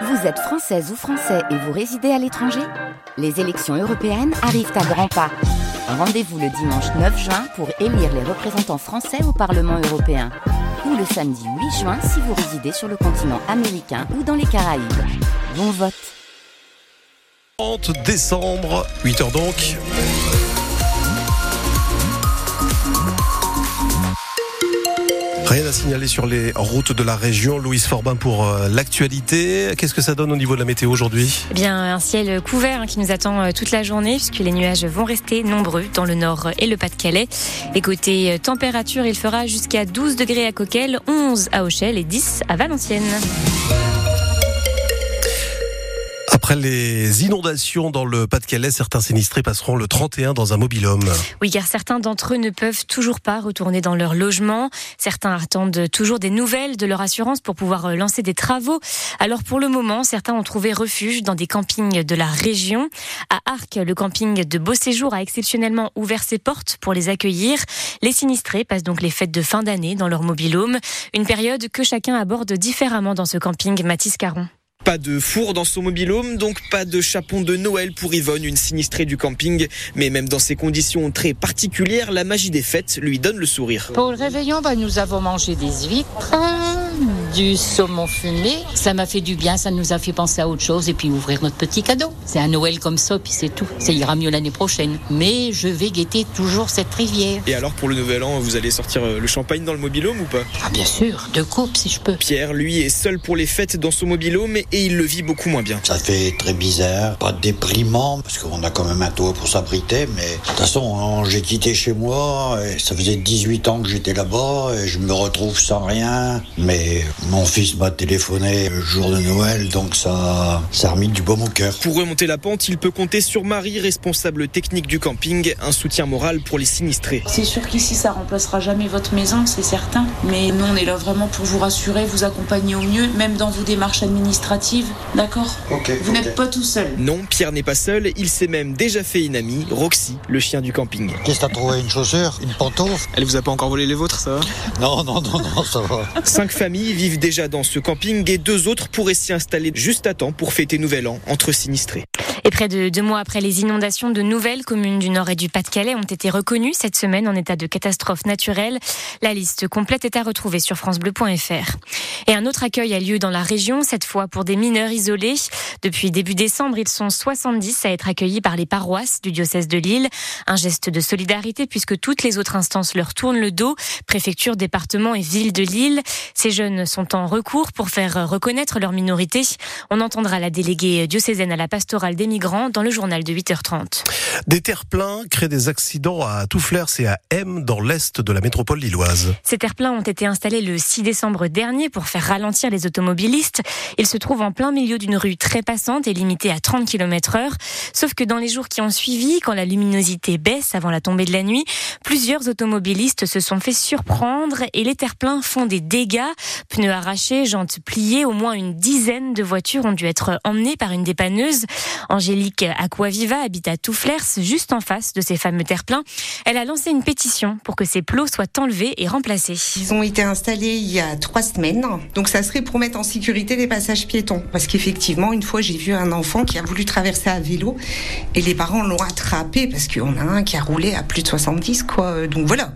Vous êtes française ou français et vous résidez à l'étranger Les élections européennes arrivent à grands pas. Rendez-vous le dimanche 9 juin pour élire les représentants français au Parlement européen. Ou le samedi 8 juin si vous résidez sur le continent américain ou dans les Caraïbes. Bon vote 30 décembre, 8h donc. Rien à signaler sur les routes de la région. Louise Forbin pour euh, l'actualité. Qu'est-ce que ça donne au niveau de la météo aujourd'hui? Eh bien, un ciel couvert hein, qui nous attend euh, toute la journée puisque les nuages vont rester nombreux dans le nord et le Pas-de-Calais. Et côté euh, température, il fera jusqu'à 12 degrés à Coquel, 11 à Auchel et 10 à Valenciennes. Après les inondations dans le Pas-de-Calais, certains sinistrés passeront le 31 dans un mobilhome. Oui, car certains d'entre eux ne peuvent toujours pas retourner dans leur logement. Certains attendent toujours des nouvelles de leur assurance pour pouvoir lancer des travaux. Alors pour le moment, certains ont trouvé refuge dans des campings de la région. À Arc, le camping de Beau Séjour a exceptionnellement ouvert ses portes pour les accueillir. Les sinistrés passent donc les fêtes de fin d'année dans leur mobilhome. Une période que chacun aborde différemment dans ce camping Mathis Caron. Pas de four dans son mobilhome, donc pas de chapon de Noël pour Yvonne, une sinistrée du camping. Mais même dans ces conditions très particulières, la magie des fêtes lui donne le sourire. Pour le réveillon, bah, nous avons mangé des huîtres, du saumon fumé. Ça m'a fait du bien, ça nous a fait penser à autre chose et puis ouvrir notre petit cadeau. C'est un Noël comme ça, puis c'est tout. Ça ira mieux l'année prochaine. Mais je vais guetter toujours cette rivière. Et alors pour le nouvel an, vous allez sortir le champagne dans le mobilhome ou pas? Ah bien sûr, deux coupes si je peux. Pierre, lui, est seul pour les fêtes dans son mobilhome et il le vit beaucoup moins bien. Ça fait très bizarre, pas déprimant, parce qu'on a quand même un toit pour s'abriter, mais de toute façon, hein, j'ai quitté chez moi, et ça faisait 18 ans que j'étais là-bas, et je me retrouve sans rien, mais mon fils m'a téléphoné le jour de Noël, donc ça, ça a remis du baume au cœur. Pour remonter la pente, il peut compter sur Marie, responsable technique du camping, un soutien moral pour les sinistrés. C'est sûr qu'ici, ça remplacera jamais votre maison, c'est certain, mais nous, on est là vraiment pour vous rassurer, vous accompagner au mieux, même dans vos démarches administratives. D'accord. Vous n'êtes pas tout seul. Non, Pierre n'est pas seul, il s'est même déjà fait une amie, Roxy, le chien du camping. Qu'est-ce que t'as trouvé Une chaussure Une pantoufle? Elle vous a pas encore volé les vôtres, ça va? Non, non, non, non, ça va. Cinq familles vivent déjà dans ce camping et deux autres pourraient s'y installer juste à temps pour fêter Nouvel An entre sinistrés. Et près de deux mois après les inondations, de nouvelles communes du Nord et du Pas-de-Calais ont été reconnues cette semaine en état de catastrophe naturelle. La liste complète est à retrouver sur francebleu.fr. Et un autre accueil a lieu dans la région, cette fois pour des mineurs isolés. Depuis début décembre, ils sont 70 à être accueillis par les paroisses du diocèse de Lille. Un geste de solidarité puisque toutes les autres instances leur tournent le dos, préfecture, département et ville de Lille. Ces jeunes sont en recours pour faire reconnaître leur minorité. On entendra la déléguée diocésaine à la pastorale des migrants dans le journal de 8h30. Des terre-pleins créent des accidents à Touflers et à M dans l'est de la métropole lilloise. Ces terre-pleins ont été installés le 6 décembre dernier pour faire ralentir les automobilistes. Ils se trouvent en plein milieu d'une rue très passante et limitée à 30 km heure. Sauf que dans les jours qui ont suivi, quand la luminosité baisse avant la tombée de la nuit, plusieurs automobilistes se sont fait surprendre et les terre-pleins font des dégâts. Pneus arrachés, jantes pliées, au moins une dizaine de voitures ont dû être emmenées par une dépanneuse. Angélique Aquaviva habite à Touflers, juste en face de ces fameux terre-pleins. Elle a lancé une pétition pour que ces plots soient enlevés et remplacés. Ils ont été installés il y a trois semaines. Donc ça serait pour mettre en sécurité les passages piétons. Parce qu'effectivement, une fois, j'ai vu un enfant qui a voulu traverser à vélo et les parents l'ont attrapé parce qu'on a un qui a roulé à plus de 70, quoi. Donc voilà.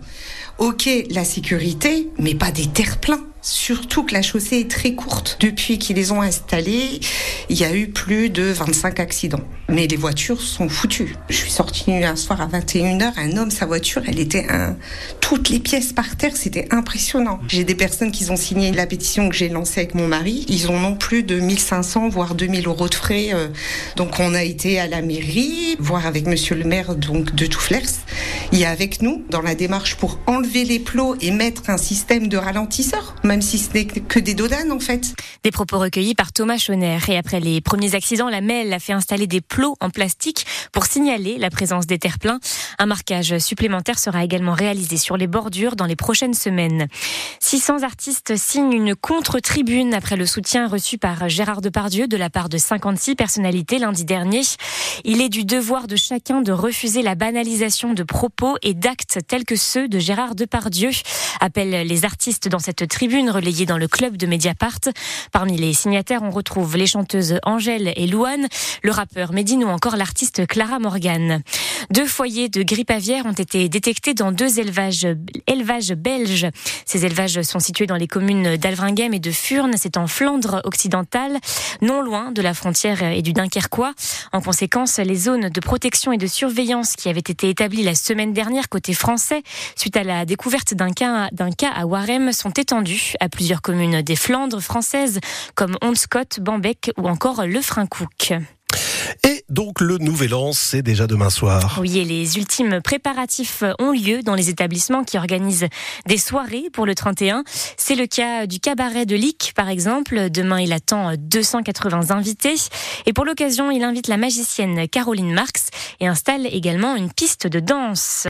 Ok, la sécurité, mais pas des terre-pleins. Surtout que la chaussée est très courte. Depuis qu'ils les ont installés, il y a eu plus de 25 accidents. Mais les voitures sont foutues. Je suis sortie un soir à 21h, un homme, sa voiture, elle était un... toutes les pièces par terre, c'était impressionnant. J'ai des personnes qui ont signé la pétition que j'ai lancée avec mon mari. Ils ont non plus de 1500 voire 2000 euros de frais. Donc on a été à la mairie, voir avec monsieur le maire donc de Touflers. Il est avec nous dans la démarche pour enlever les plots et mettre un système de ralentisseur, si ce n'est que des dodanes en fait. Des propos recueillis par Thomas Schoner. Et après les premiers accidents, la MEL a fait installer des plots en plastique pour signaler la présence des terre-pleins. Un marquage supplémentaire sera également réalisé sur les bordures dans les prochaines semaines. 600 artistes signent une contre-tribune après le soutien reçu par Gérard Depardieu de la part de 56 personnalités lundi dernier. Il est du devoir de chacun de refuser la banalisation de propos et d'actes tels que ceux de Gérard Depardieu, appellent les artistes dans cette tribune relayée dans le club de Mediapart. Parmi les signataires, on retrouve les chanteuses Angèle et Louane, le rappeur Medine ou encore l'artiste Clara Morgan. Deux foyers de grippe aviaire ont été détectés dans deux élevages, élevages belges. Ces élevages sont situés dans les communes d'Alvringhem et de Furnes. C'est en Flandre occidentale, non loin de la frontière et du Dunkerquois. En conséquence, les zones de protection et de surveillance qui avaient été établies la semaine dernière côté français, suite à la découverte d'un cas à Warem, sont étendues à plusieurs communes des Flandres françaises, comme Honscott, Bambeck ou encore Le Frincouc. Et donc le Nouvel An, c'est déjà demain soir. Oui, et les ultimes préparatifs ont lieu dans les établissements qui organisent des soirées pour le 31. C'est le cas du cabaret de Lick, par exemple. Demain, il attend 280 invités. Et pour l'occasion, il invite la magicienne Caroline Marx et installe également une piste de danse.